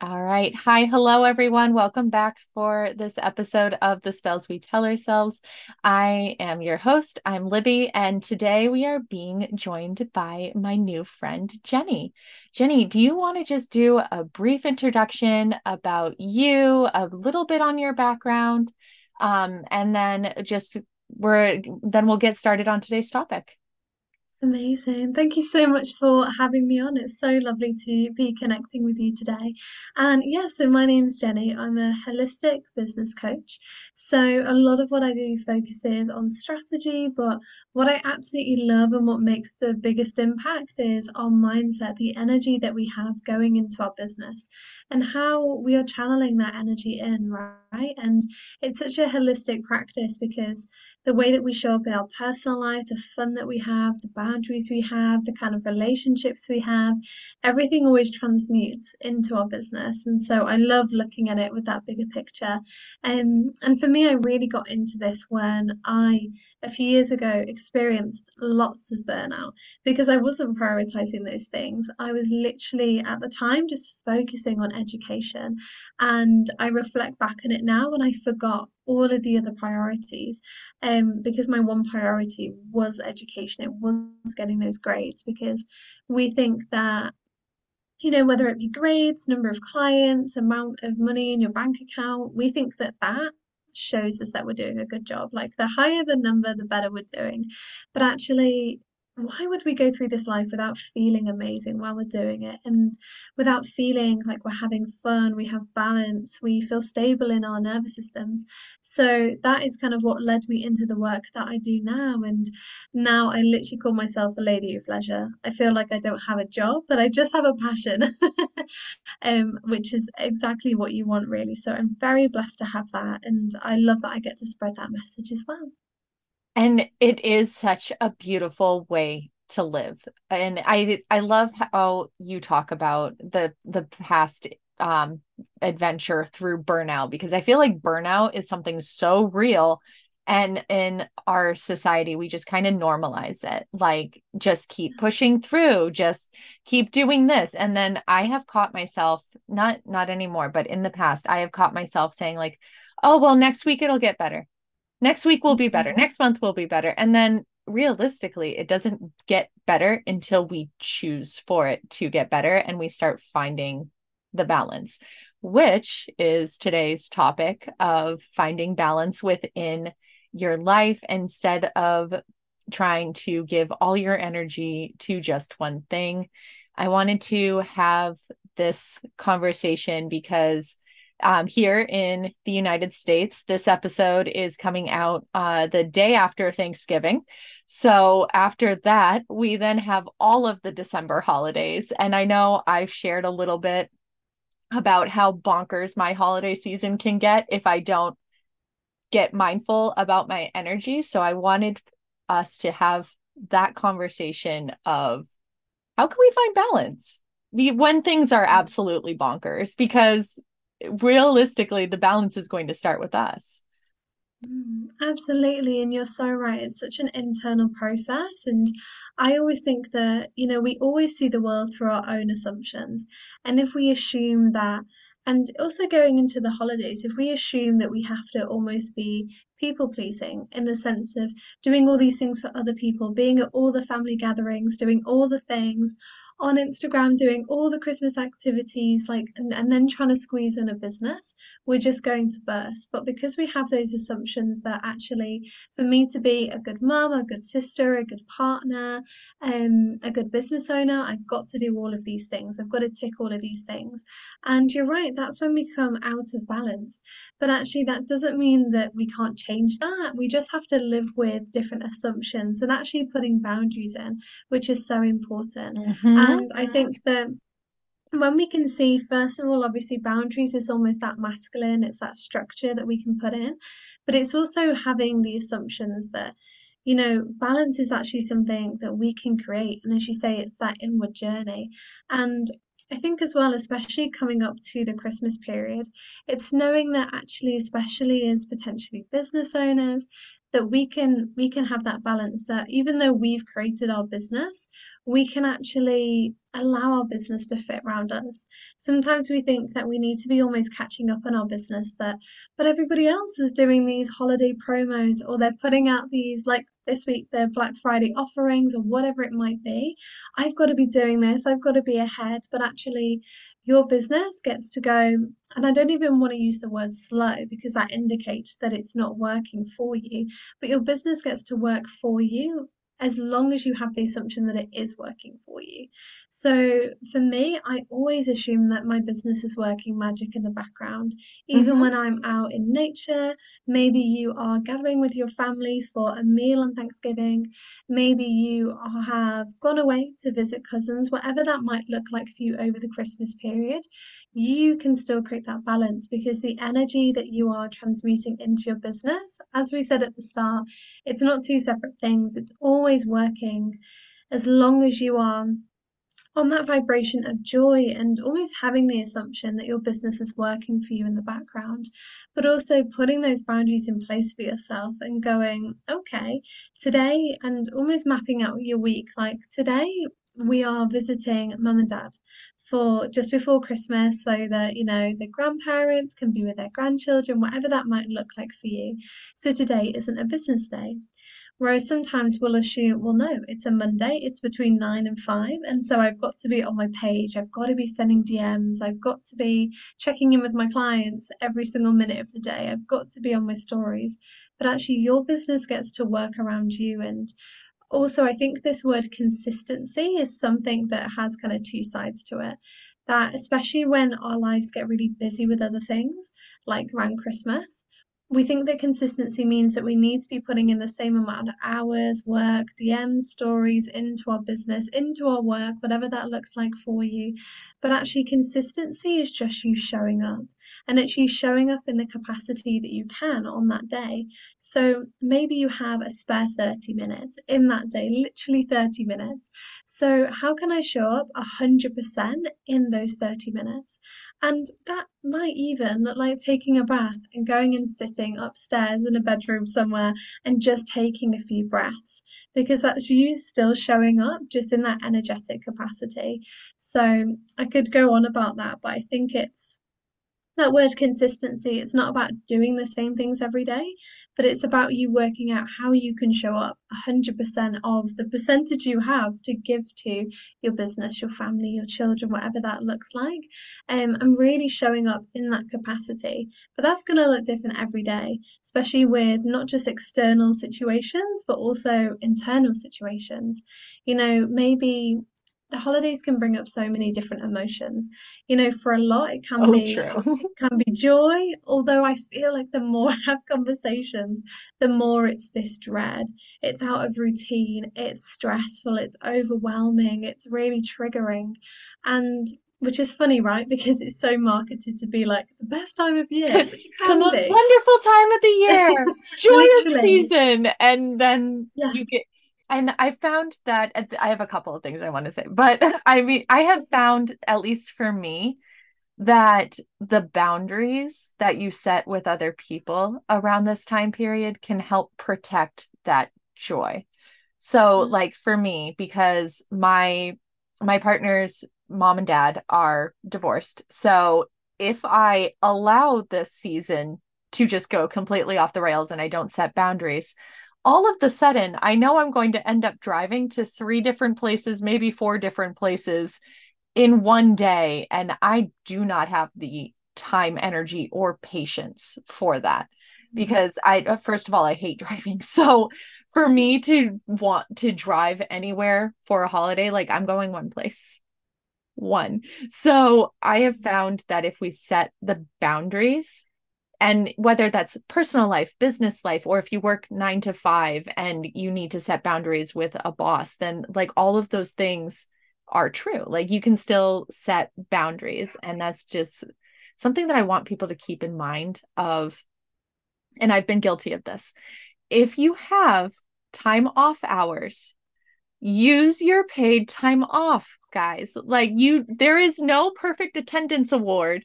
All right. Hi. Hello, everyone. Welcome back for this episode of The Spells We Tell Ourselves. I am your host. I'm Libby, and today we are being joined by my new friend, Jenny. Jenny, do you want to just do a brief introduction about you, a little bit on your background, um, and then just we're then we'll get started on today's topic. Amazing. Thank you so much for having me on. It's so lovely to be connecting with you today. And yeah, so my name's Jenny. I'm a holistic business coach. So a lot of what I do focuses on strategy, but what I absolutely love and what makes the biggest impact is our mindset, the energy that we have going into our business and how we are channeling that energy in, right? And it's such a holistic practice because the way that we show up in our personal life, the fun that we have, the boundaries we have, the kind of relationships we have, everything always transmutes into our business. And so I love looking at it with that bigger picture. Um, and for me, I really got into this when I, a few years ago, experienced lots of burnout because I wasn't prioritizing those things. I was literally at the time just focusing on education. And I reflect back on it now and I forgot all of the other priorities um, because my one priority was education. It was getting those grades because we think that you know whether it be grades number of clients amount of money in your bank account we think that that shows us that we're doing a good job. Like the higher the number the better we're doing. But actually why would we go through this life without feeling amazing while we're doing it and without feeling like we're having fun, we have balance, we feel stable in our nervous systems? So that is kind of what led me into the work that I do now. And now I literally call myself a lady of leisure. I feel like I don't have a job, but I just have a passion, um, which is exactly what you want, really. So I'm very blessed to have that. And I love that I get to spread that message as well. And it is such a beautiful way to live. And I I love how you talk about the the past um adventure through burnout because I feel like burnout is something so real. And in our society we just kind of normalize it like just keep pushing through just keep doing this. And then i have caught myself not not anymore but in the past i have caught myself saying like oh well next week it'll get better next week will be better. Mhm. next month will be better. And then realistically it doesn't get better until we choose for it to get better and we start finding the balance which is today's topic of finding balance within your life instead of trying to give all your energy to just one thing. I wanted to have this conversation because um, here in the United States. This episode is coming out uh, the day after Thanksgiving. So after that, we then have all of the December holidays. And I know I've shared a little bit about how bonkers my holiday season can get if I don't get mindful about my energy. So I wanted us to have that conversation of how can we find balance when things are absolutely bonkers because realistically the balance is going to start with us Mm, Absolutely, and you're so right. It's such an internal process. And I always think that, you know, we always see the world through our own assumptions. And if we assume that, and also going into the holidays, if we assume that we have to almost be people pleasing in the sense of doing all these things for other people, being at all the family gatherings, doing all the things on Instagram, doing all the Christmas activities, like, and, and then trying to squeeze in a business we're just going to burst. But because we have those assumptions that actually, for me to be a good mum, a good sister, a good partner, um, a good business owner, I've got to do all of these things. I've got to tick all of these things. And you're right, that's when we come out of balance. But actually, that doesn't mean that we can't change that. We just have to live with different assumptions and actually putting boundaries in, which is so important. mm-hmm. And I think that when we can see, first of all, obviously, boundaries is almost that masculine, it's that structure that we can put in, but it's also having the assumptions that, you know, balance is actually something that we can create. And as you say, it's that inward journey. And I think as well, especially coming up to the Christmas period, it's knowing that actually, especially as potentially business owners, that we can we can have that balance that even though we've created our business we can actually allow our business to fit around us. Sometimes we think that we need to be almost catching up on our business that but everybody else is doing these holiday promos or they're putting out these like this week their black friday offerings or whatever it might be. I've got to be doing this i've got to be ahead but actually your business gets to go and I don't even want to use the word slow because that indicates that it's not working for you, but your business gets to work for you as long as you have the assumption that it is working for you. So for me, I always assume that my business is working magic in the background. Even mm-hmm. when I'm out in nature, maybe you are gathering with your family for a meal on Thanksgiving, maybe you have gone away to visit cousins, whatever that might look like for you over the Christmas period, you can still create that balance because the energy that you are transmuting into your business, as we said at the start, it's not two separate things. It's always working as long as you are on that vibration of joy and almost having the assumption that your business is working for you in the background, but also putting those boundaries in place for yourself and going, okay, today, and almost mapping out your week like today. We are visiting mum and dad for just before Christmas so that, you know, the grandparents can be with their grandchildren, whatever that might look like for you. So today isn't a business day. Whereas sometimes we'll assume, well, no, it's a Monday, it's between nine and five, and so I've got to be on my page, I've got to be sending DMs, I've got to be checking in with my clients every single minute of the day, I've got to be on my stories. But actually, your business gets to work around you and also, I think this word consistency is something that has kind of two sides to it. That, especially when our lives get really busy with other things, like around Christmas, we think that consistency means that we need to be putting in the same amount of hours, work, DMs, stories into our business, into our work, whatever that looks like for you. But actually, consistency is just you showing up and it's you showing up in the capacity that you can on that day. So maybe you have a spare 30 minutes in that day, literally 30 minutes. So, how can I show up 100% in those 30 minutes? And that might even look like taking a bath and going and sitting upstairs in a bedroom somewhere and just taking a few breaths because that's you still showing up just in that energetic capacity. So I could go on about that, but I think it's that word consistency, it's not about doing the same things every day, but it's about you working out how you can show up 100% of the percentage you have to give to your business, your family, your children, whatever that looks like. Um, and really showing up in that capacity. But that's going to look different every day, especially with not just external situations, but also internal situations. You know, maybe the holidays can bring up so many different emotions. You know, for a lot it can oh, be can be joy, although I feel like the more I have conversations, the more it's this dread. It's out of routine, it's stressful, it's overwhelming, it's really triggering. And which is funny, right? Because it's so marketed to be like the best time of year. the most be. wonderful time of the year, joyous season, and then yeah. you get and I found that I have a couple of things I want to say, but I mean, I have found, at least for me, that the boundaries that you set with other people around this time period can help protect that joy. So, mm-hmm. like for me, because my my partner's mom and dad are divorced. So, if I allow this season to just go completely off the rails and I don't set boundaries, all of the sudden, I know I'm going to end up driving to three different places, maybe four different places in one day. And I do not have the time, energy, or patience for that mm-hmm. because I, uh, first of all, I hate driving. So for me to want to drive anywhere for a holiday, like I'm going one place. One. So I have found that if we set the boundaries, and whether that's personal life business life or if you work 9 to 5 and you need to set boundaries with a boss then like all of those things are true. Like you can still set boundaries. And that's just something that I want people to keep in mind of and I've been guilty of this. If you have time off hours use your paid time off guys. Like you there is no perfect attendance award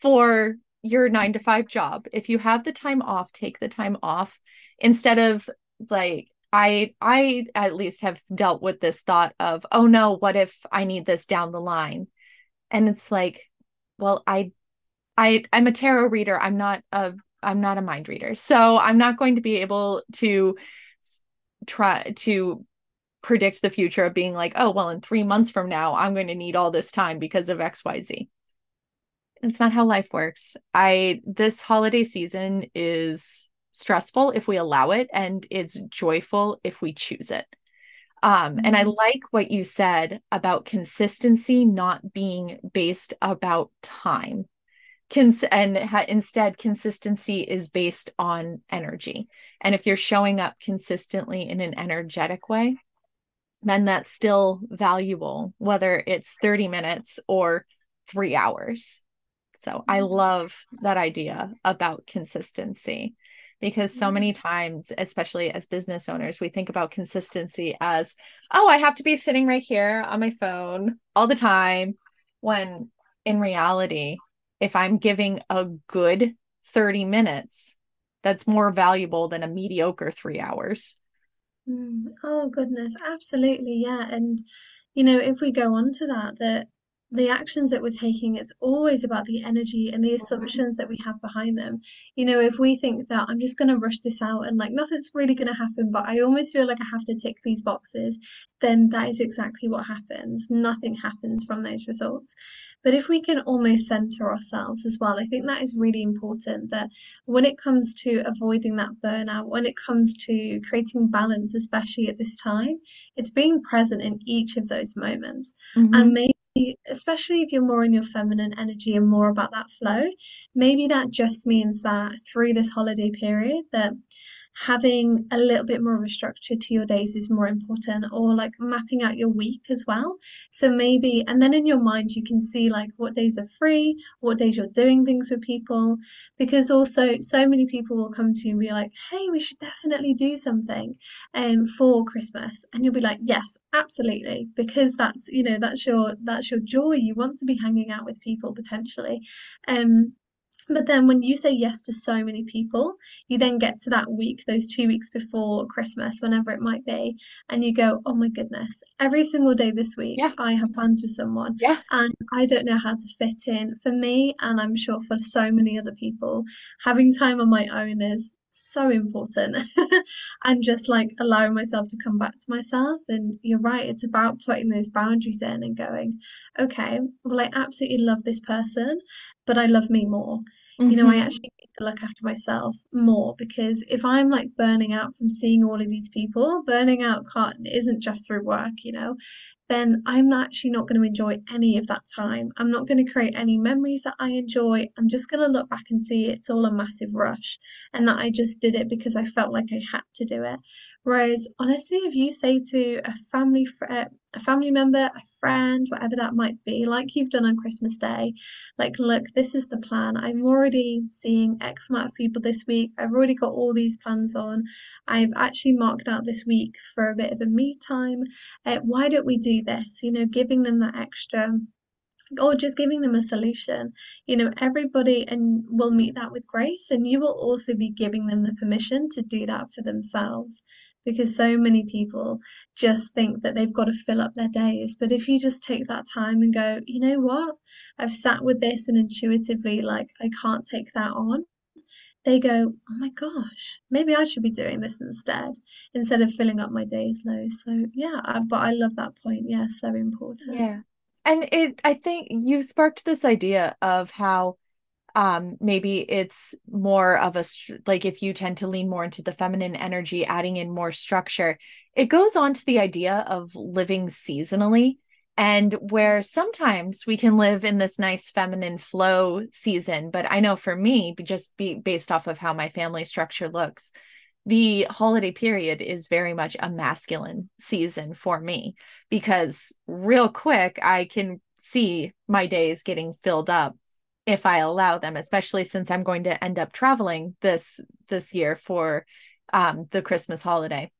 for your nine to five job. If you have the time off, take the time off instead of like I I at least have dealt with this thought of, oh no, what if I need this down the line? And it's like, well, I I I'm a tarot reader. I'm not a I'm not a mind reader. So I'm not going to be able to try to predict the future of being like, oh, well, in three months from now, I'm going to need all this time because of XYZ. It's not how life works. I, this holiday season is stressful if we allow it, and it's joyful if we choose it. Um, mm-hmm. And I mm-hmm. like what you said about consistency not being based about time. Cons- and ha- instead, consistency is based on energy. And if you're showing up consistently in an energetic way, then that's still valuable, whether it's 30 minutes or three hours. So I mm-hmm. love that idea about consistency because so many mm-hmm. times, especially as business owners, we think about consistency as, oh, I have to be sitting right here on my phone all the time. When in reality, if I'm giving a good 30 minutes, that's more valuable than a mediocre three hours. Mm. Oh goodness, absolutely, yeah. And you know, if we go on to that, that the actions that we're taking, it's always about the energy and the assumptions that we have behind them. You know, if we think that I'm just going to rush this out and like nothing's really going to happen, but I almost feel like I have to tick these boxes, then that is exactly what happens. Nothing happens from those results. But if we can almost center ourselves as well, I think that is really important that when it comes to avoiding that burnout, when it comes to creating balance, especially at this time, it's being present in each of those moments. Mm-hmm. And maybe especially if you're more in your feminine energy and more about that flow, maybe that just means that through this holiday period that having a little bit more of a structure to your days is more important or like mapping out your week as well. So maybe and then in your mind you can see like what days are free what days you're doing things with people because also so many people will come to you and be like hey we should definitely do something um for christmas. And you'll be like yes absolutely because that's you know that's your that's your joy. You want to be hanging out with people potentially. Um but then when you say yes to so many people, you then get to that week, those two weeks before Christmas, whenever it might be, and you go, oh my goodness, every single day this week, yeah. I have plans with someone. Yeah. And I don't know how to fit in. For me, and I'm sure for so many other people, having time on my own is so important and just like allowing myself to come back to myself and you're right it's about putting those boundaries in and going okay well i absolutely love this person but i love me more Mm-hmm. You know, I mm-hmm. actually need to look after myself more because if I'm like burning out from seeing all of these people, burning out can't isn't just through work, you know then I'm actually not going to enjoy any of that time. I'm not going to create any memories that I enjoy. I'm just going to look back and see it's all a massive rush and that I just did it because I felt like I had to do it. Whereas, honestly, if you say to a family, fr- a family member, a friend, whatever that might be, like you've done on Christmas Day, like, look, this is the plan. I'm already seeing X amount of people this week. I've already got all these plans on. I've actually marked out this week for a bit of a me time. Uh, why don't we do this? You know, giving them that extra or just giving them a solution you know everybody and will meet that with grace and you will also be giving them the permission to do that for themselves because so many people just think that they've got to fill up their days. But if you just take that time and go, you know what, I've sat with this and intuitively, like, I can't take that on, they go, oh my gosh, maybe I should be doing this instead, instead of filling up my days low. So, yeah, I, but I love that point. Yeah, so important. Yeah. And it, I think you sparked this idea of how um maybe it's more of a like if you tend to lean more into the feminine energy adding in more structure it goes on to the idea of living seasonally and where sometimes we can live in this nice feminine flow season but i know for me just be based off of how my family structure looks the holiday period is very much a masculine season for me because real quick i can see my days getting filled up if I allow them, especially since I'm going to end up traveling this this year for um, the Christmas holiday.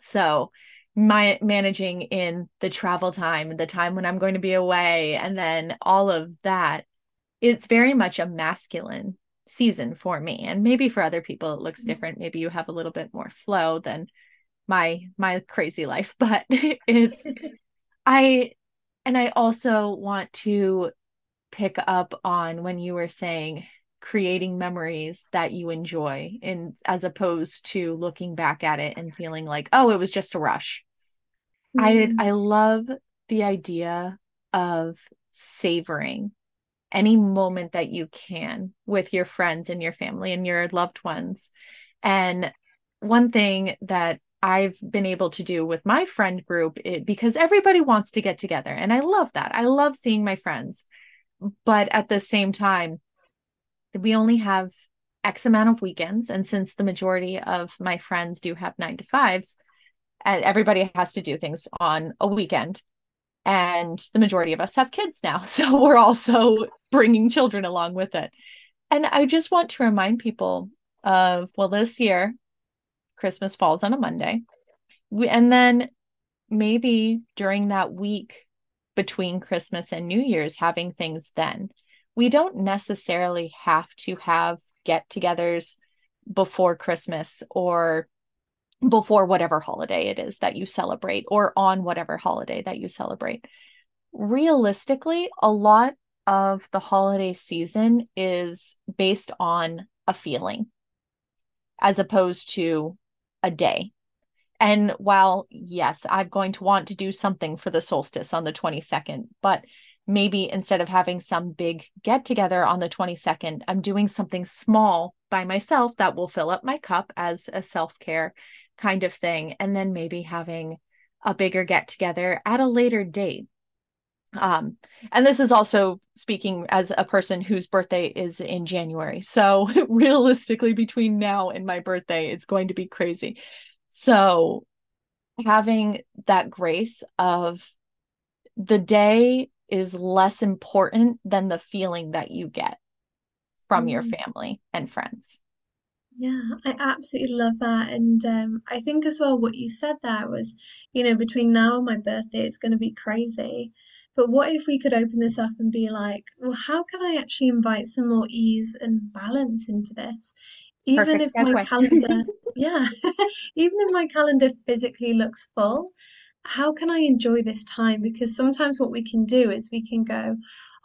So my managing in the travel time, the time when I'm going to be away, and then all of that it's very much a masculine season for me. And maybe for other people it looks mm-hmm. different. Maybe you have a little bit more flow than my my crazy life but it's i and i also want to pick up on when you were saying creating memories that you enjoy and as opposed to looking back at it and feeling like oh it was just a rush mm. i i love the idea of savoring any moment that you can with your friends and your family and your loved ones and one thing that I've been able to do with my friend group it, because everybody wants to get together. And I love that. I love seeing my friends. But at the same time, we only have X amount of weekends. And since the majority of my friends do have nine to fives, everybody has to do things on a weekend. And the majority of us have kids now. So we're also bringing children along with it. And I just want to remind people of, well, this year, Christmas falls on a Monday. We, and then maybe during that week between Christmas and New Year's, having things then. We don't necessarily have to have get togethers before Christmas or before whatever holiday it is that you celebrate or on whatever holiday that you celebrate. Realistically, a lot of the holiday season is based on a feeling as opposed to a day. And while, yes, I'm going to want to do something for the solstice on the 22nd, but maybe instead of having some big get together on the 22nd, I'm doing something small by myself that will fill up my cup as a self care kind of thing. And then maybe having a bigger get together at a later date. Um, and this is also speaking as a person whose birthday is in January. So realistically, between now and my birthday, it's going to be crazy. So having that grace of the day is less important than the feeling that you get from mm. your family and friends. Yeah, I absolutely love that. And um, I think as well, what you said there was, you know, between now and my birthday, it's going to be crazy. But what if we could open this up and be like, well, how can I actually invite some more ease and balance into this? Even Perfect if my calendar, yeah, even if my calendar physically looks full, how can I enjoy this time? Because sometimes what we can do is we can go,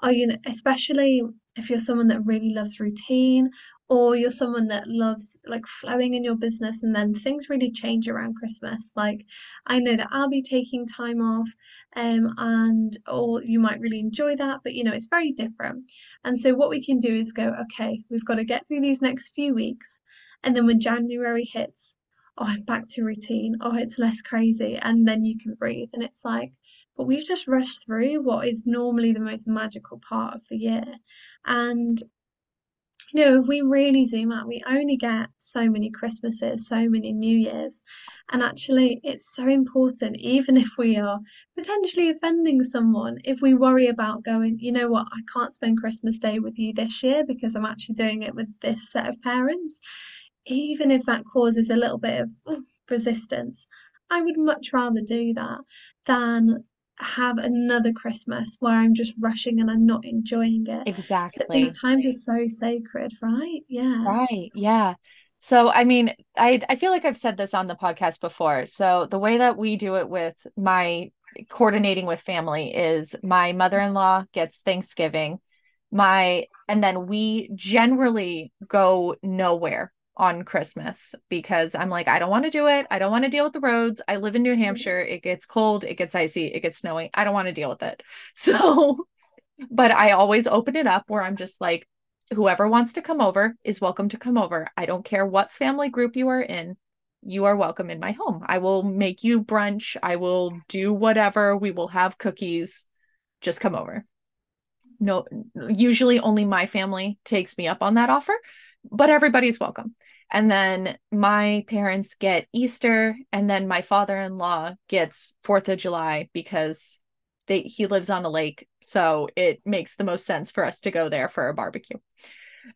oh, you know, especially if you're someone that really loves routine or you're someone that loves like flowing in your business and then things really change around christmas like i know that i'll be taking time off um and or you might really enjoy that but you know it's very different. And so what we can do is go okay we've got to get through these next few weeks and then when january hits oh i'm back to routine. Oh it's less crazy. And then you can breathe and it's like but we've just rushed through what is normally the most magical part of the year and you know, if we really zoom out, we only get so many Christmases, so many New Years. And actually, it's so important, even if we are potentially offending someone, if we worry about going, you know what, I can't spend Christmas Day with you this year because I'm actually doing it with this set of parents, even if that causes a little bit of oh, resistance, I would much rather do that than have another Christmas where I'm just rushing and I'm not enjoying it. Exactly. These times are so sacred, right? Yeah. Right. Yeah. So I mean, I I feel like I've said this on the podcast before. So the way that we do it with my coordinating with family is my mother-in-law gets Thanksgiving, my and then we generally go nowhere on Christmas because I'm like, I don't want to do it. I don't want to deal with the roads. I live in New mm-hmm. Hampshire. It gets cold, it gets icy, it gets snowy. I don't want to deal with it. So, but I always open it up where I'm just like, whoever wants to come over is welcome to come over. I don't care what family group you are in. You are welcome in my home. I will make you brunch. I will do whatever. We will have cookies. Just come over. No, usually only my family takes me up on that offer but everybody's welcome. And then my parents get Easter, and then my father in law gets Fourth of July because they he lives on a lake, so it makes the most sense for us to go there for a barbecue.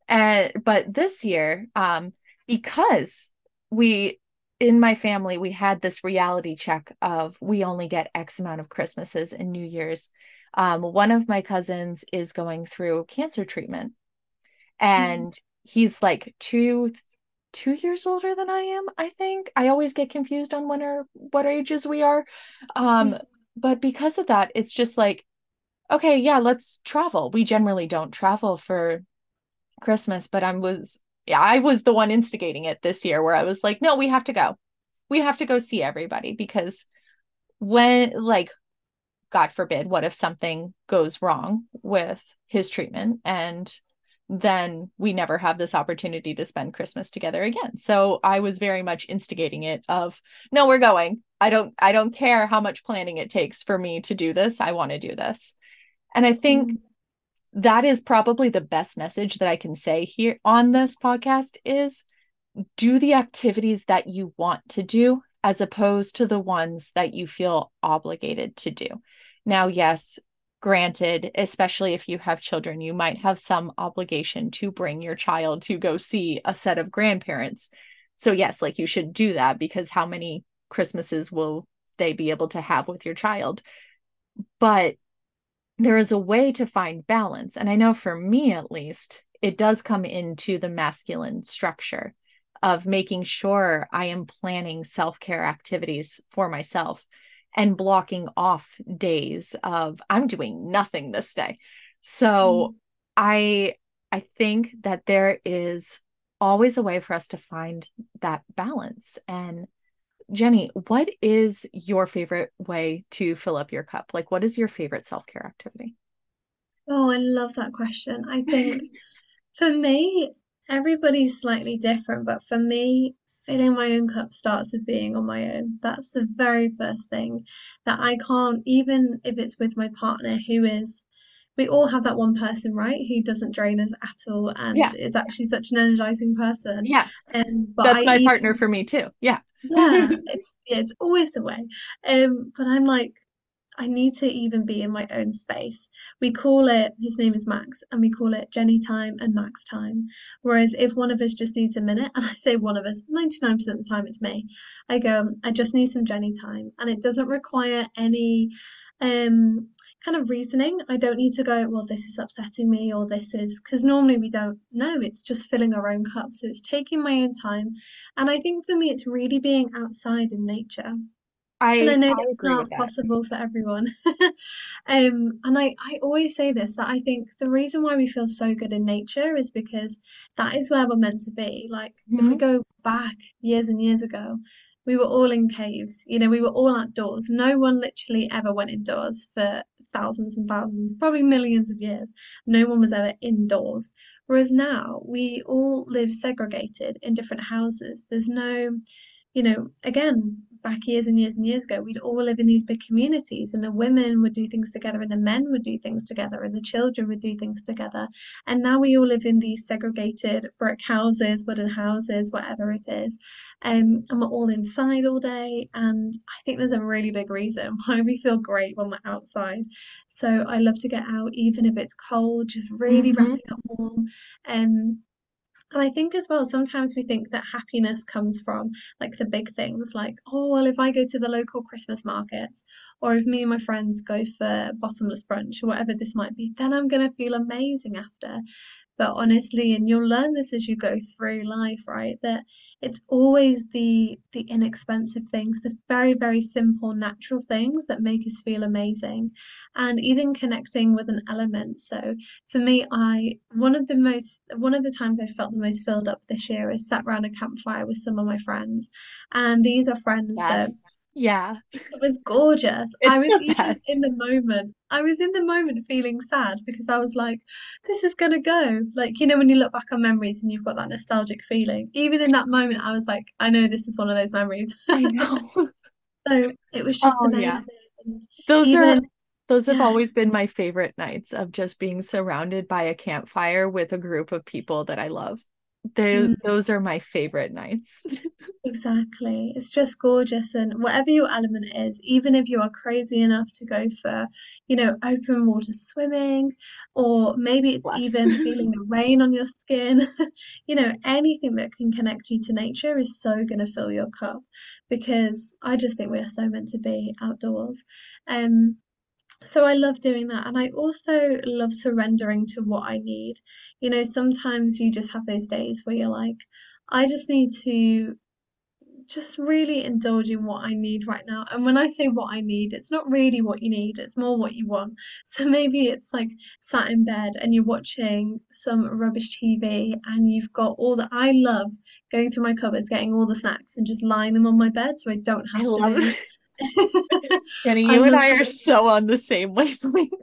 And but this year, um, because we in my family we had this reality check of we only get X amount of Christmases and New Years. Um, one of my cousins is going through cancer treatment, Mm. and he's like two two years older than I am, I think. I always get confused on when or what ages we are. Um, Yeah. but because of that, it's just like, okay, yeah, let's travel. We generally don't travel for Christmas, but I was yeah, I was the one instigating it this year where I was like, no, we have to go. We have to go see everybody because when like God forbid, what if something goes wrong with his treatment and then we never have this opportunity to spend Christmas together again. So I was very much instigating it of no, we're going. I don't I don't care how much planning it takes for me to do this. I want to do this. And I think Mm. that is probably the best message that I can say here on this podcast is do the activities that you want to do as opposed to the ones that you feel obligated to do. Now, yes, granted, especially if you have children, you might have some obligation to bring your child to go see a set of grandparents. So, yes, like you should do that because how many Christmases will they be able to have with your child? But there is a way to find balance. And I know for me, at least, it does come into the masculine structure of making sure I am planning self care activities for myself and blocking off days of I'm doing nothing this day. So Mm. I I think that there is always a way for us to find that balance. And Jenny, what is your favorite way to fill up your cup? Like, what is your favorite self care activity? Oh, I love that question. I think for me, everybody's slightly different, but for me, filling my own cup starts with being on my own. That's the very first thing that I can't, even if it's with my partner who is, we all have that one person, right, who doesn't drain us at all and Yeah. is actually such an energizing person. Yeah. Um, but I That's my even partner for me too. Yeah. Yeah, it's yeah, it's always the way. Um, but I'm like, I need to even be in my own space. We call it, his name is Max, and we call it Jenny time and Max time. Whereas if one of us just needs a minute, and I say one of us, 99% of the time it's me, I go, I just need some Jenny time. And it doesn't require any um kind of reasoning. I don't need to go, well, this is upsetting me, or this is because normally we don't know. It's just filling our own cup. So it's taking my own time. And I think for me, it's really being outside in nature. I I know I that's agree with not that. possible for everyone. Um, and I, I always say this that I think the reason why we feel so good in nature is because that is where we're meant to be. Like, if we Mhm. go back years and years ago, we were all in caves, you know, we were all outdoors. No one literally ever went indoors for thousands and thousands, probably millions of years. No one was ever indoors. Whereas now we all live segregated in different houses. There's no you know, again, back years and years and years ago, we'd all live in these big communities, and the women would do things together, and the men would do things together, and the children would do things together. And now we all live in these segregated brick houses, wooden houses, whatever it is. Um, and we're all inside all day. And I think there's a really big reason why we feel great when we're outside. So I love to get out, even if it's cold, just really Mhm. wrapping up warm. Um, and I think as well, sometimes we think that happiness comes from like the big things, like, oh, well, if I go to the local Christmas markets, or if me and my friends go for bottomless brunch, or whatever this might be, then I'm going to feel amazing after. But honestly, and you'll learn this as you go through life, right? That it's always the the inexpensive things, the very, very simple, natural things that make us feel amazing. And even connecting with an element. So for me, I one of the most one of the times I felt the most filled up this year is sat around a campfire with some of my friends. And these are friends that Yes. Yeah. it was gorgeous. I was even best. in the moment. I was in the moment feeling sad because I was like, this is gonna go. Like, you know, when you look back on memories and you've got that nostalgic feeling. Even in that moment, I was like, I know this is one of those memories. I know. So it was just Oh yeah. amazing. And Those are those have yeah. always been my favorite nights of just being surrounded by a campfire with a group of people that I love. They, mm, those are my favorite nights. Exactly. It's just gorgeous. And whatever your element is, even if you are crazy enough to go for, you know, open water swimming, or maybe it's Bless. even feeling the rain on your skin, you know, anything that can connect you to nature is so going to fill your cup because I just think we are so meant to be outdoors. Um, so I love doing that. And I also love surrendering to what I need. You know, sometimes you just have those days where you're like, I just need to just really indulge in what I need right now. And when I say what I need, it's not really what you need, it's more what you want. So maybe it's like sat in bed and you're watching some rubbish TV and you've got all the I love going through my cupboards, getting all the snacks and just lying them on my bed so I don't I have to love move. Jenny, you and I are so on the same wavelength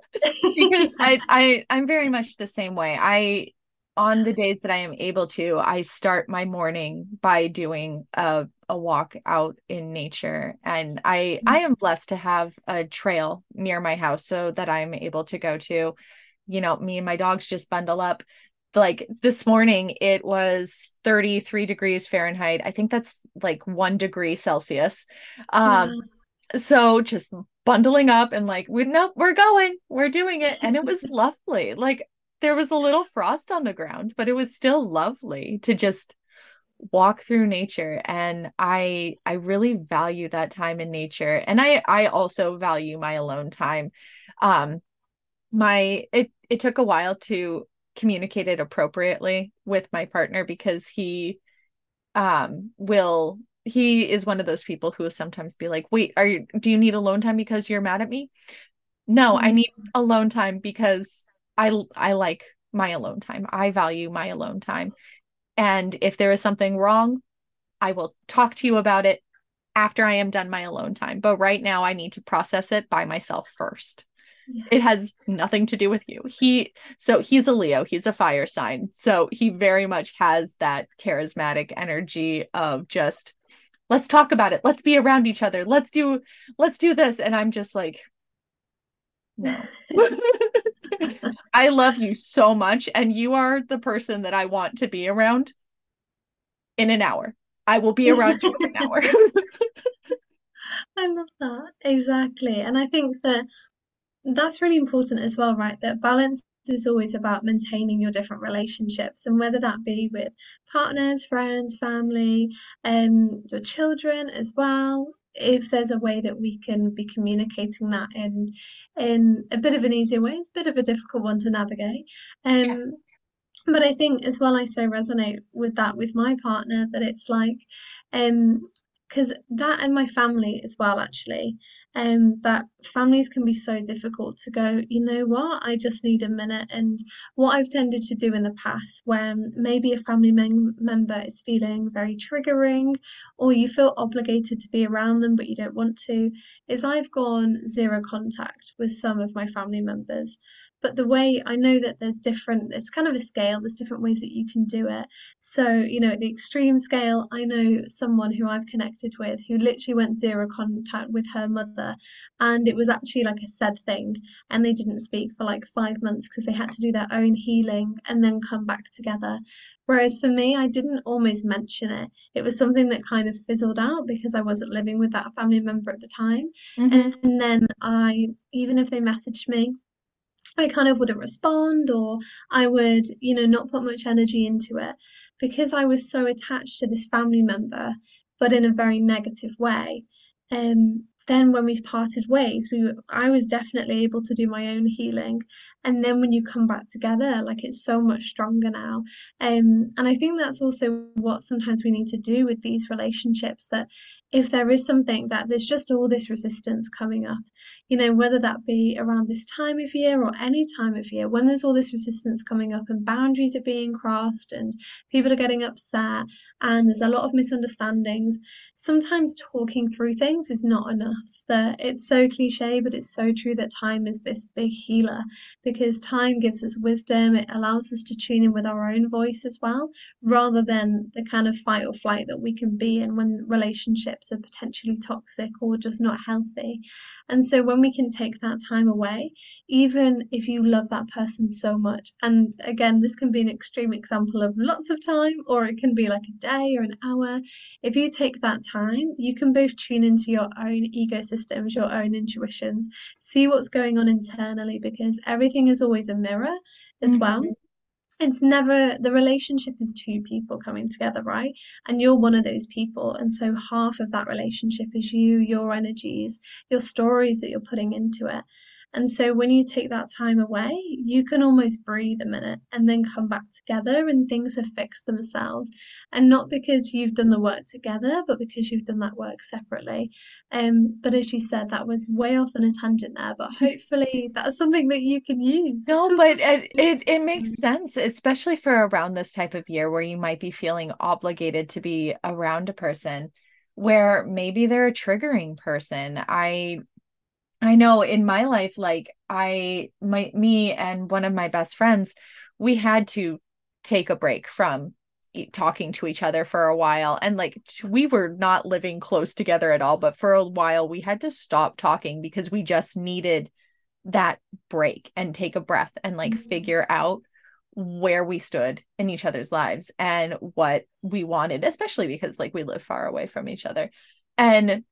I, I I'm very much the same way. I on the days that I am able to, I start my morning by doing a a walk out in nature. And I I am blessed to have a trail near my house so that I'm able to go to. You know, me and my dogs just bundle up. Like this morning, it was 33 degrees Fahrenheit. I think that's like one degree Celsius. Um, Wow. So just bundling up and like we no we're going. We're doing it. And it was lovely. Like there was a little frost on the ground but it was still lovely to just walk through nature. And i i really value that time in nature. And i i also value my alone time. Um my it it took a while to communicate it appropriately with my partner because he um will he is one of those people who will sometimes be like wait are you do you need alone time because you're mad at me? No i Mm, need alone time because i i like my alone time. I value my alone time. And if there is something wrong i will talk to you about it after i am done my alone time. But right now i need to process it by myself first. It has nothing to do with you. He so he's a Leo, he's a fire sign. So he very much has that charismatic energy of just let's talk about it. Let's be around each other. Let's do let's do this and I'm just like no. I love you so much and you are the person that I want to be around in an hour. I will be around you in an hour. I love that. Exactly. And I think that That's really important as well, right? That balance is always about maintaining your different relationships, and whether that be with partners, friends, family, um, your children as well. If there's a way that we can be communicating that in in a bit of an easier way, it's a bit of a difficult one to navigate. yeah. Um, but I think as well, I so resonate with that with my partner that it's like, um, because that and my family as well, actually, um, that families can be so difficult to go, you know what, I just need a minute. And what I've tended to do in the past, when maybe a family mem member is feeling very triggering, or you feel obligated to be around them, but you don't want to, is I've gone zero contact with some of my family members. But the way I know that there's different, it's kind of a scale, there's different ways that you can do it. So, you know, at the extreme scale, I know someone who I've connected with who literally went zero contact with her mother, and it was actually like a said thing, and they didn't speak for like five months because they had to do their own healing and then come back together. Whereas for me, I didn't almost mention it. It was something that kind of fizzled out because I wasn't living with that family member at the time. Mm-hmm. And then I, even if they messaged me, I kind of wouldn't respond or I would, you know, not put much energy into it because I was so attached to this family member, but in a very negative way. Um, then when we parted ways, we were, I was definitely able to do my own healing. And then when you come back together, like it's so much stronger now. Um, and I think that's also what sometimes we need to do with these relationships that if there is something that there's just all this resistance coming up you know, whether that be around this time of year or any time of year, when there's all this resistance coming up and boundaries are being crossed and people are getting upset and there's a lot of misunderstandings, sometimes talking through things is not enough. That it's so cliche, but it's so true that time is this big healer because time gives us wisdom, it allows us to tune in with our own voice as well, rather than the kind of fight or flight that we can be in when relationships are potentially toxic or just not healthy. And so when we can take that time away, even if you love that person so much, and again, this can be an extreme example of lots of time, or it can be like a day or an hour. If you take that time, you can both tune into your own ecosystems, your own intuitions, see what's going on internally, because everything is always a mirror as well. Mm-hmm. It's never the relationship is two people coming together, right? And you're one of those people. And so half of that relationship is you, your energies, your stories that you're putting into it. And so when you take that time away, you can almost breathe a minute and then come back together and things have fixed themselves. And not because you've done the work together, but because you've done that work separately. Um, but as you said, that was way off on a tangent there, but hopefully that's something that you can use. No, but it, it it makes sense, especially for around this type of year where you might be feeling obligated to be around a person where maybe they're a triggering person. I I know in my life, like I my me and one of my best friends, we had to take a break from talking to each other for a while and like we were not living close together at all but for a while we had to stop talking because we just needed that break and take a breath and like Mhm. figure out where we stood in each other's lives and what we wanted, especially because like we live far away from each other. And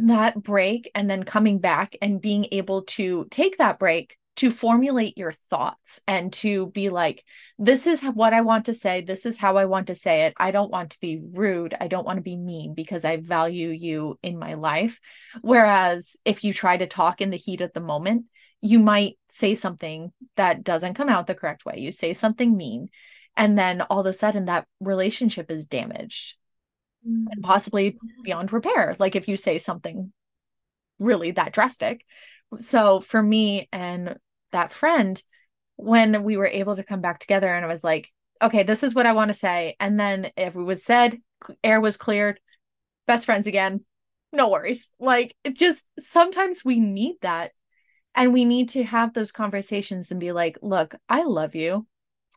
that break and then coming back and being able to take that break to formulate your thoughts and to be like this is what i want to say. This is how i want to say it. I don't want to be rude. I don't want to be mean because i value you in my life. Whereas if you try to talk in the heat of the moment you might say something that doesn't come out the correct way. You say something mean and then all of a sudden that relationship is damaged and Mm, possibly beyond repair like if you say something really that drastic. So for me and that friend when we were able to come back together and I was like okay this is what I want to say and then if it was said air was cleared best friends again no worries. Like it just sometimes we need that and we need to have those conversations and be like look I love you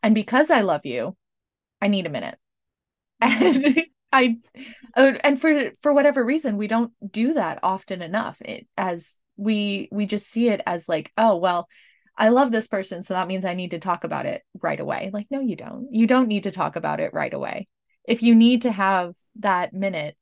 and because I love you I need a minute. Mm, and I uh, and for for whatever reason we don't do that often enough it, as we we just see it as like oh well I love this person so that means I need to talk about it right away. Like no you don't. You don't need to talk about it right away. If you need to have that minute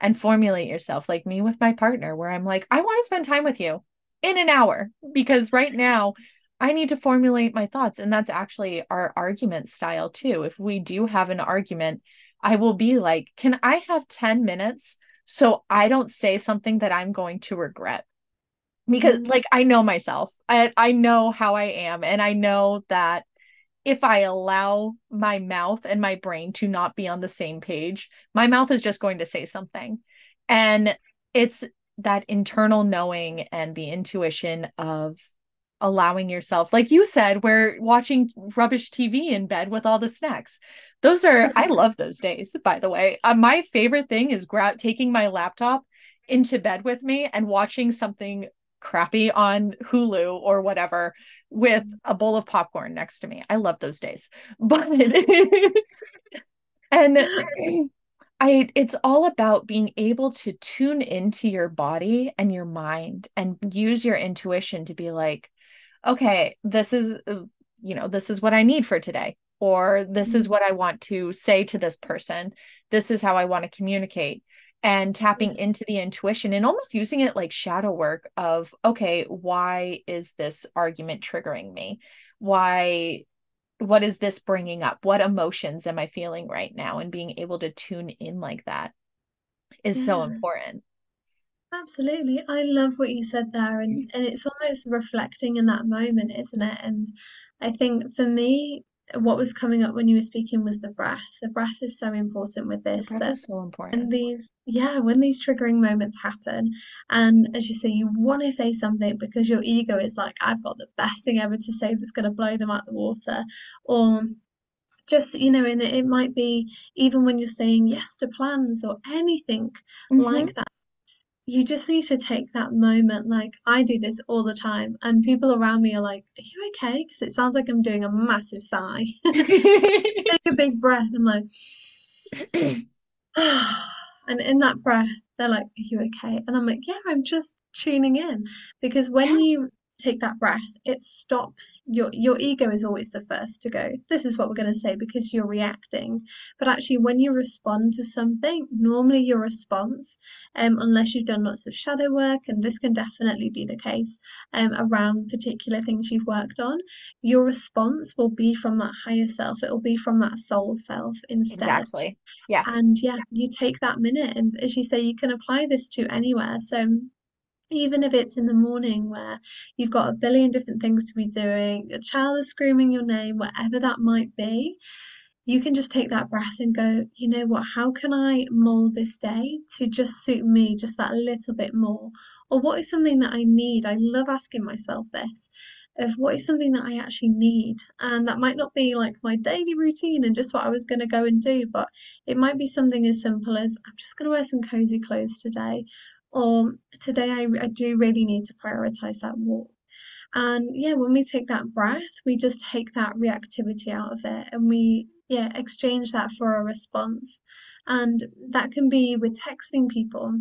and formulate yourself like me with my partner where I'm like I want to spend time with you in an hour because right now I need to formulate my thoughts and that's actually our argument style too. If we do have an argument I will be like can I have 10 minutes so I don't say something that I'm going to regret because mm. like I know myself I I know how I am and I know that if I allow my mouth and my brain to not be on the same page, my mouth is just going to say something. And it's that internal knowing and the intuition of allowing yourself, like you said, we're watching rubbish TV in bed with all the snacks. Those are, I love those days, by the way. Uh, my favorite thing is gra- taking my laptop into bed with me and watching something crappy on Hulu or whatever with a bowl of popcorn next to me. I love those days. But and I it's all about being able to tune into your body and your mind and use your intuition to be like, okay, this is uh, you know, this is what I need for today or this is Mm, what I want to say to this person. This is how I want to communicate and tapping Yeah. into the intuition and almost using it like shadow work of okay why is this argument triggering me why what is this bringing up what emotions am i feeling right now and being able to tune in like that is so important Absolutely. I love what you said there and, and it's almost reflecting in that moment, isn't it? And I think for me, what was coming up when you were speaking was the breath. The breath is so important with the this breath that is so important. these yeah, when these triggering moments happen, and as you say, you want to say something because your ego is like, I've got the best thing ever to say that's going to blow them out the water, or just, you know, and it, it might be even when you're saying yes to plans or anything hmm like that you just need to take that moment. Like I do this all the time, and people around me are like, "Are you okay?" Because it sounds like I'm doing a massive sigh. Take a big breath. I'm like, and in that breath, they're like, Are you okay? And I'm like, Yeah, I'm just tuning in. Because when yeah you take that breath, it stops your your ego is always the first to go, This is what we're gonna say because you're reacting. But actually when you respond to something, normally your response, um, unless you've done lots of shadow work, and this can definitely be the case, um, around particular things you've worked on, your response will be from that higher self. It will be from that soul self instead. exactly yeah And yeah, you take that minute, and as you say, you can apply this to anywhere. So even if it's in the morning where you've got a billion different things to be doing, your child is screaming your name, whatever that might be, you can just take that breath and go, you know what, how can I mold this day to just suit me just that little bit more? Or what is something that I need? I love asking myself this of what is something that I actually need. And that might not be like my daily routine and just what I was going to go and do, but it might be something as simple as I'm just going to wear some cozy clothes today. Or today I, I do really need to prioritize that walk. And yeah, when we take that breath, we just take that reactivity out of it and we, yeah, exchange that for a response. And that can be with texting people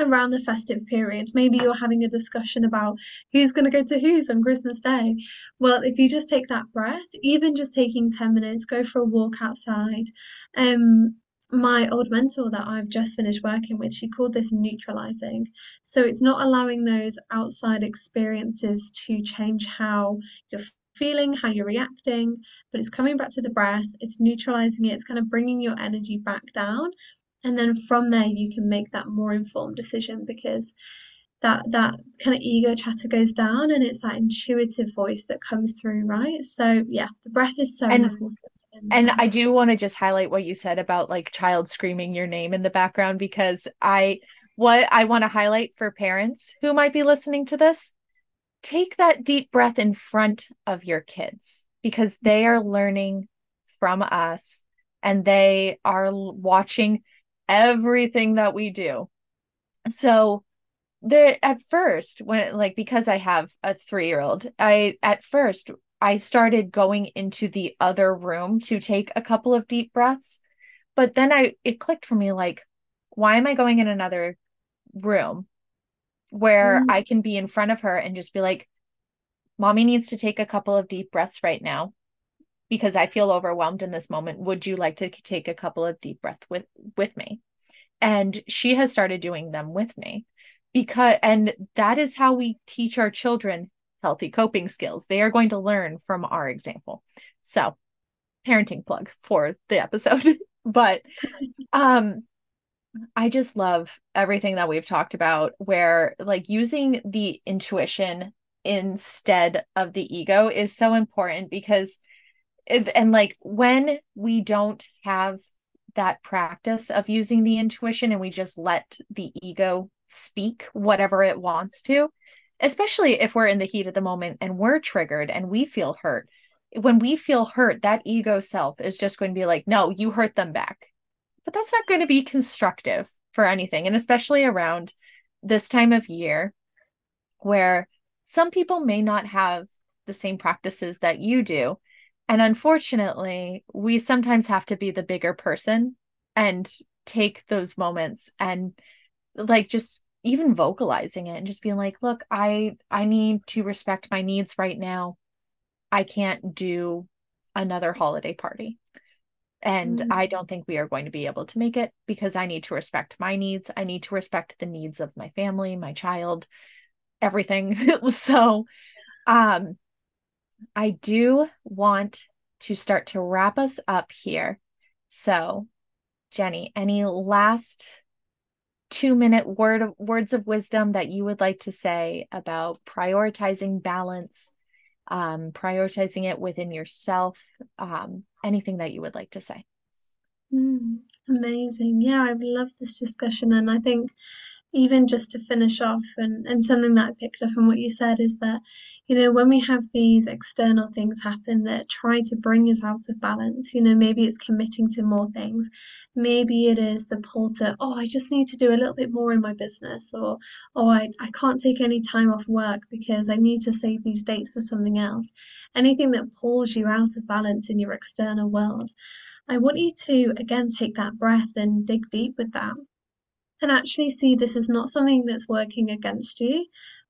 around the festive period. Maybe you're having a discussion about who's going to go to who's on Christmas Day. Well, if you just take that breath, even just taking 10 minutes, go for a walk outside. Um, my old mentor that I've just finished working with, she called this neutralizing. So it's not allowing those outside experiences to change how you're feeling, how you're reacting, but it's coming back to the breath, it's neutralizing it, it's kind of bringing your energy back down and then from there you can make that more informed decision because that that kind of ego chatter goes down and it's that intuitive voice that comes through right so yeah the breath is so and, important and i do want to just highlight what you said about like child screaming your name in the background because i what i want to highlight for parents who might be listening to this take that deep breath in front of your kids because they are learning from us and they are watching everything that we do. So there at first when like because I have a 3-year-old, I at first I started going into the other room to take a couple of deep breaths, but then I it clicked for me like why am I going in another room where mm. I can be in front of her and just be like mommy needs to take a couple of deep breaths right now because I feel overwhelmed in this moment. Would you like to take a couple of deep breaths with with me? And she has started doing them with me because and that is how we teach our children healthy coping skills. They are going to learn from our example. So, parenting plug for the episode. but um I just love everything that we've talked about where like using the intuition instead of the ego is so important because and like when we don't have that practice of using the intuition and we just let the ego speak whatever it wants to especially if we're in the heat of the moment and we're triggered and we feel hurt when we feel hurt that ego self is just going to be like no you hurt them back but that's not going to be constructive for anything and especially around this time of year where some people may not have the same practices that you do. And unfortunately, we sometimes have to be the bigger person and take those moments and like just even vocalizing it and just being like, look, I I need to respect my needs right now. I can't do another holiday party. And mm. I don't think we are going to be able to make it because I need to respect my needs. I need to respect the needs of my family, my child, everything. so um I do want to start to wrap us up here. So, Jenny, any last two minute word of, words of wisdom that you would like to say about prioritizing balance, um, prioritizing it within yourself, um, anything that you would like to say? Mm, amazing. Yeah, I've loved this discussion. And I think even just to finish off and, and something that I picked up from what you said is that, you know, when we have these external things happen that try to bring us out of balance, you know, maybe it's committing to more things. Maybe it is the pull to, oh, I just need to do a little bit more in my business or oh I, I can't take any time off work because I need to save these dates for something else. Anything that pulls you out of balance in your external world. I want you to again take that breath and dig deep with that and actually see this is not something that's working against you,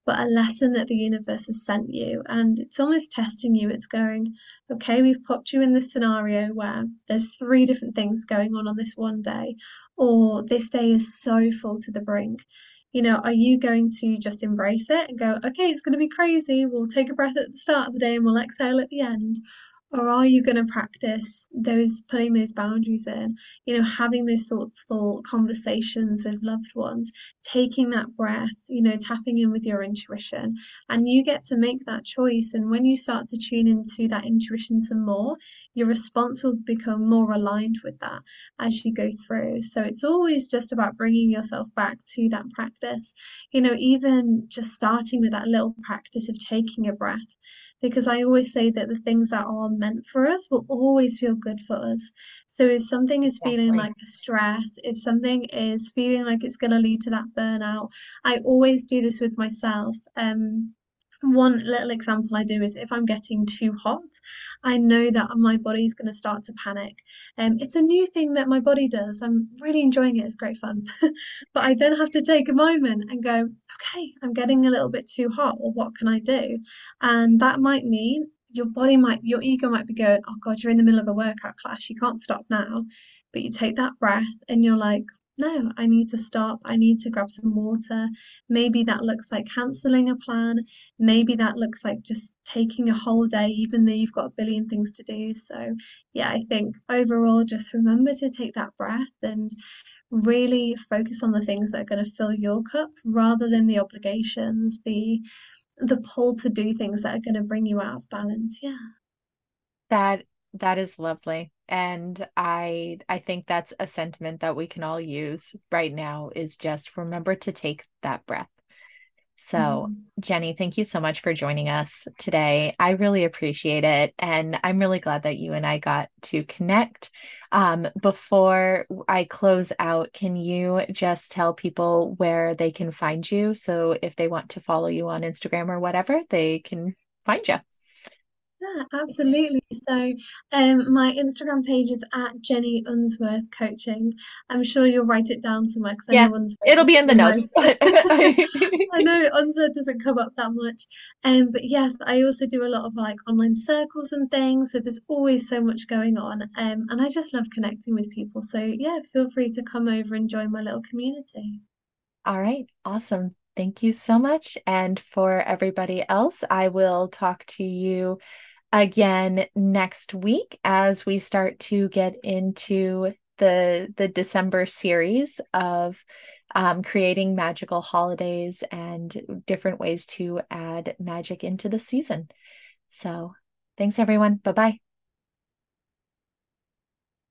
but a lesson that the universe has sent you. And it's almost testing you. It's going, okay, we've popped you in this scenario where there's three different things going on on this one day, or this day is so full to the brink. You know, are you going to just embrace it and go, okay, it's going to be crazy. We'll take a breath at the start of the day and we'll exhale at the end? Or are you going to practice those putting those boundaries in? You know having those thoughtful conversations with loved ones taking that breath you know tapping in with your intuition. And you get to make that choice and when you start to tune into that intuition some more your response will become more aligned with that as you go through. So it's always just about bringing yourself back to that practice. You know even just starting with that little practice of taking a breath because I always say that the things that are meant for us will always feel good for us. So if something is feeling like a stress, if something is feeling like it's going to lead to that burnout, I always do this with myself. Um, one little example I do is if I'm getting too hot, I know that my body's going to start to panic. Um, it's a new thing that my body does. I'm really enjoying it. It's great fun. But I then have to take a moment and go, okay, I'm getting a little bit too hot, or what can I do? And that might mean your body might, your ego might be going, oh God, you're in the middle of a workout class. You can't stop now. But you take that breath and you're like, no, I need to stop. I need to grab some water. Maybe that looks like cancelling a plan. Maybe that looks like just taking a whole day, even though you've got a billion things to do. So, yeah, I think overall, just remember to take that breath and really focus on the things that are going to fill your cup rather than the obligations, the the pull to do things that are going to bring you out of balance. Yeah. That that is lovely. And I I think that's a sentiment that we can all use right now is just remember to take that breath. So, Mm. Jenny, thank you so much for joining us today. I really appreciate it. And I'm really glad that you and I got to connect. Um, before I close out, can you just tell people where they can find you? So if they want to follow you on Instagram or whatever, they can find you. Yeah, absolutely. So, um, my Instagram page is at Jenny Unsworth Coaching. I'm sure you'll write it down somewhere because I Yeah, it'll be in the the notes. I know Unsworth doesn't come up that much. Um, but yes, I also do a lot of like online circles and things. So there's always so much going on. Um, and I just love connecting with people. So yeah, feel free to come over and join my little community. All right, awesome. Thank you so much. And for everybody else, I will talk to you again next week as we start to get into the the December series of um, creating magical holidays and different ways to add magic into the season. So, thanks everyone. Bye bye.